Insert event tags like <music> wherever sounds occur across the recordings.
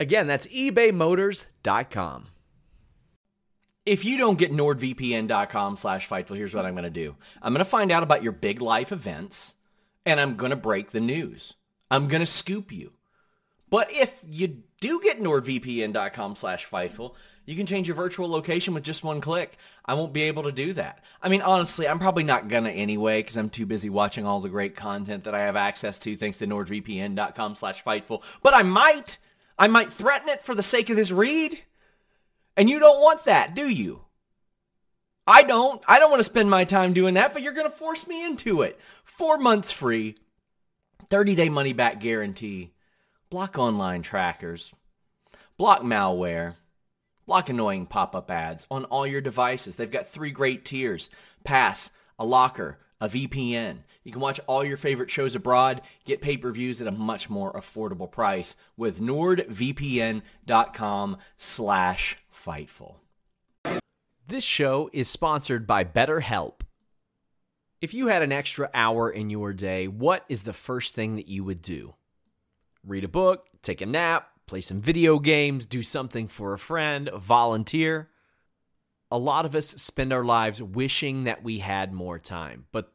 Again, that's ebaymotors.com. If you don't get nordvpn.com slash Fightful, here's what I'm going to do. I'm going to find out about your big life events, and I'm going to break the news. I'm going to scoop you. But if you do get nordvpn.com slash Fightful, you can change your virtual location with just one click. I won't be able to do that. I mean, honestly, I'm probably not to anyway because I'm too busy watching all the great content that I have access to thanks to nordvpn.com slash Fightful. But I might. I might threaten it for the sake of this read. And you don't want that, do you? I don't. I don't want to spend my time doing that, but you're going to force me into it. Four months free, 30 day money back guarantee, block online trackers, block malware, block annoying pop up ads on all your devices. They've got three great tiers Pass, a locker, a VPN. You can watch all your favorite shows abroad, get pay-per-views at a much more affordable price with nordvpn.com slash Fightful. This show is sponsored by BetterHelp. If you had an extra hour in your day, what is the first thing that you would do? Read a book, take a nap, play some video games, do something for a friend, volunteer. A lot of us spend our lives wishing that we had more time. But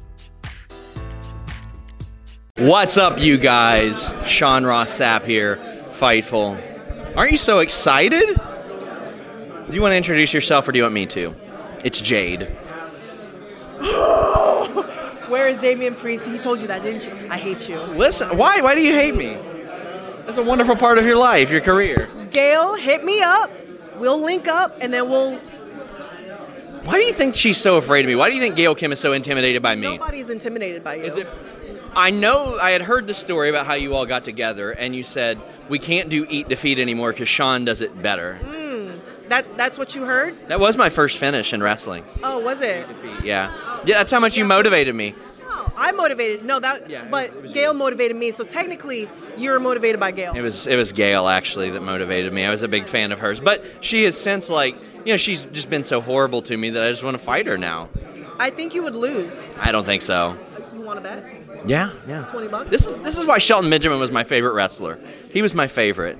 What's up, you guys? Sean Ross Sapp here, Fightful. Aren't you so excited? Do you want to introduce yourself or do you want me to? It's Jade. <gasps> Where is Damian Priest? He told you that, didn't you? I hate you. Listen, why? Why do you hate me? That's a wonderful part of your life, your career. Gail, hit me up. We'll link up and then we'll Why do you think she's so afraid of me? Why do you think Gail Kim is so intimidated by me? Nobody's intimidated by you. Is it? I know I had heard the story about how you all got together, and you said we can't do eat defeat anymore because Sean does it better. Hmm. that that's what you heard? That was my first finish in wrestling. Oh, was it? Yeah, yeah. That's how much you motivated me. Oh, I motivated. No, that. Yeah, but was- Gail motivated me. So technically, you're motivated by Gail. It was it was Gail actually that motivated me. I was a big fan of hers, but she has since like you know she's just been so horrible to me that I just want to fight her now. I think you would lose. I don't think so. Want to bet? Yeah, yeah. 20 bucks? This is this is why Shelton Benjamin was my favorite wrestler. He was my favorite.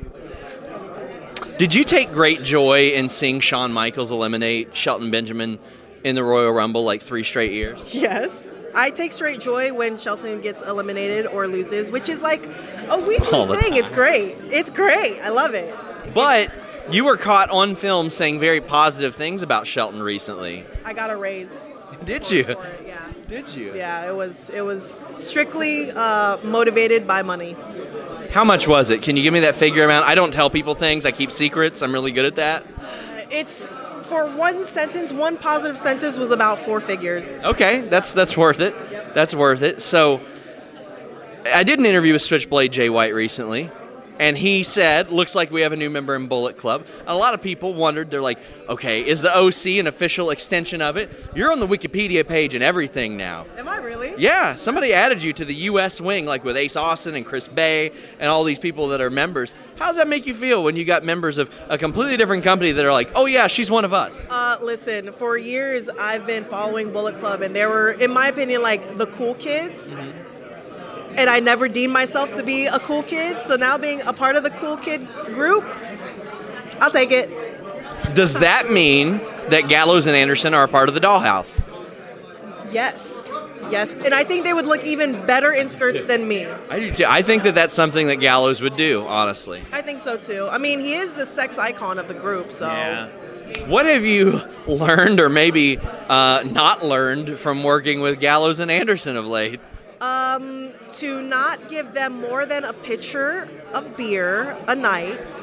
Did you take great joy in seeing Shawn Michaels eliminate Shelton Benjamin in the Royal Rumble like three straight years? Yes. I take straight joy when Shelton gets eliminated or loses, which is like a weekly thing. It's great. It's great. I love it. But you were caught on film saying very positive things about Shelton recently. I got a raise. Did you? it, Yeah. Did you? Yeah, it was it was strictly uh, motivated by money. How much was it? Can you give me that figure amount? I don't tell people things. I keep secrets. I'm really good at that. It's for one sentence, one positive sentence was about four figures. Okay, that's that's worth it. That's worth it. So, I did an interview with Switchblade Jay White recently, and he said, "Looks like we have a new member in Bullet Club." A lot of people wondered. They're like, "Okay, is the OC an official extension of it?" You're on the Wikipedia page and everything now. Am I really? Yeah, somebody added you to the U.S. wing, like with Ace Austin and Chris Bey and all these people that are members. How does that make you feel when you got members of a completely different company that are like, "Oh yeah, she's one of us"? Uh, listen, for years I've been following Bullet Club, and there were, in my opinion, like the cool kids. And I never deemed myself to be a cool kid. So now being a part of the cool kid group, I'll take it. Does that mean that Gallows and Anderson are a part of the Dollhouse? Yes. Yes. And I think they would look even better in skirts than me. I do too. I think that that's something that Gallows would do, honestly. I think so too. I mean, he is the sex icon of the group, so. What have you <laughs> learned, or maybe uh, not learned, from working with Gallows and Anderson of late? To not give them more than a pitcher of beer a night,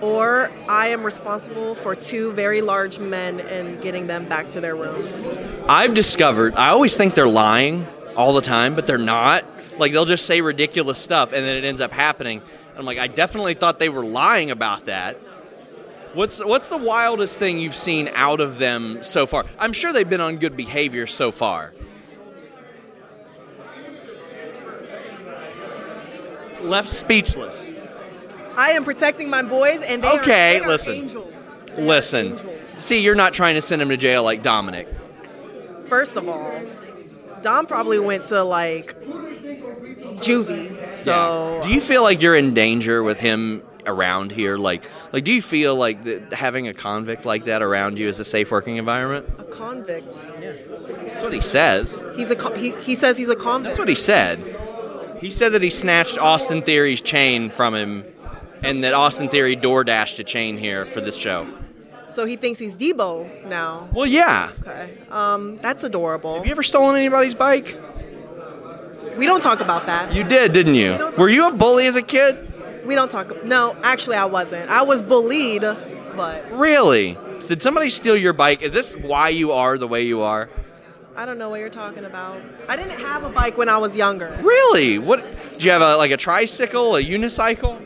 or I am responsible for two very large men and getting them back to their rooms. I've discovered, I always think they're lying all the time, but they're not. Like, they'll just say ridiculous stuff, and then it ends up happening. I'm like, I definitely thought they were lying about that. What's what's the wildest thing you've seen out of them so far? I'm sure they've been on good behavior so far. Left speechless. I am protecting my boys, and they Okay, are, they are listen. angels. They are Listen. angels. See, you're not trying to send him to jail like Dominic. First of all, Dom probably went to like juvie. So do you feel like you're in danger with him around here? Like, like, do you feel like that having a convict like that around you is a safe working environment? a convict. Yeah, That's what he says. He's a con- he, he says he's a convict. That's what he said. He said that he snatched Austin Theory's chain from him, and that Austin Theory door dashed a chain here for this show. So he thinks he's Debo now. Well, yeah. Okay. Um, that's adorable. Have you ever stolen anybody's bike? We don't talk about that. You did, didn't you? don't- Were you a bully as a kid? We don't talk. No, actually, I wasn't. I was bullied, but Really? Did somebody steal your bike? Is this why you are the way you are? I don't know what you're talking about. I didn't have a bike when I was younger. Really? What? Do you have a like a tricycle, a unicycle?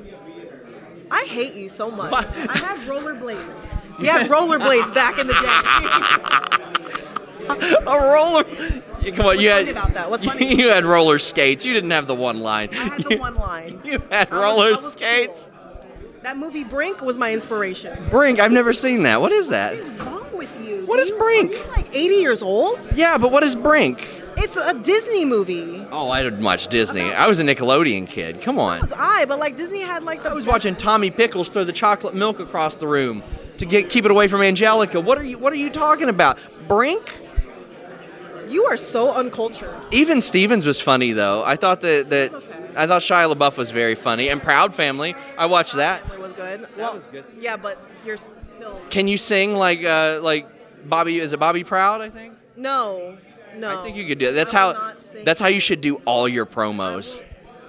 I hate you so much. What? I had <laughs> rollerblades. We had rollerblades back in the day. <laughs> A roller? Come on, you funny had about that? What's funny? <laughs> You had roller skates. You didn't have the one line. I had the one line. You had I roller was cool. skates. That movie Brink was my inspiration. Brink, I've never seen that. What is that? What is you? What Do is you- Brink? Are you like 80 years old? Yeah, but what is Brink? It's a Disney movie. Oh, I didn't watch Disney. I was a Nickelodeon kid. Come on. Was I? But like Disney had like the. I was watching Tommy Pickles throw the chocolate milk across the room to get keep it away from Angelica. What are you What are you talking about? Brink? You are so uncultured. Even Stevens was funny though. I thought that that okay. I thought Shia LaBeouf was very funny and Proud Family. I watched that. It was good. Well, was good. Yeah, but you're still. Can you sing like uh like Bobby? Is it Bobby Proud? I think. No, no. I think you could do it. That's I how. That's how you should do all your promos.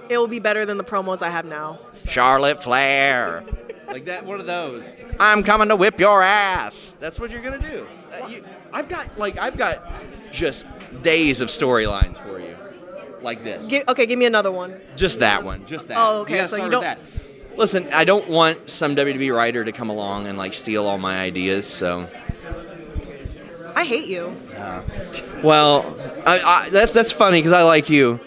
It will be better than the promos I have now. Charlotte Flair. like that. One of those. I'm coming to whip your ass. That's what you're gonna do. Uh, you- I've got like I've got just days of storylines for you, like this. Gi- okay, give me another one. Just that one. Just that. Oh, okay, gotta so you don't- That. Listen, I don't want some WWE writer to come along and like steal all my ideas. So, I hate you. well, I, I, that's that's funny because I like you.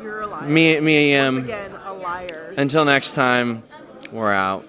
You're a liar. Me, me, um. Again, a liar. Until next time, we're out.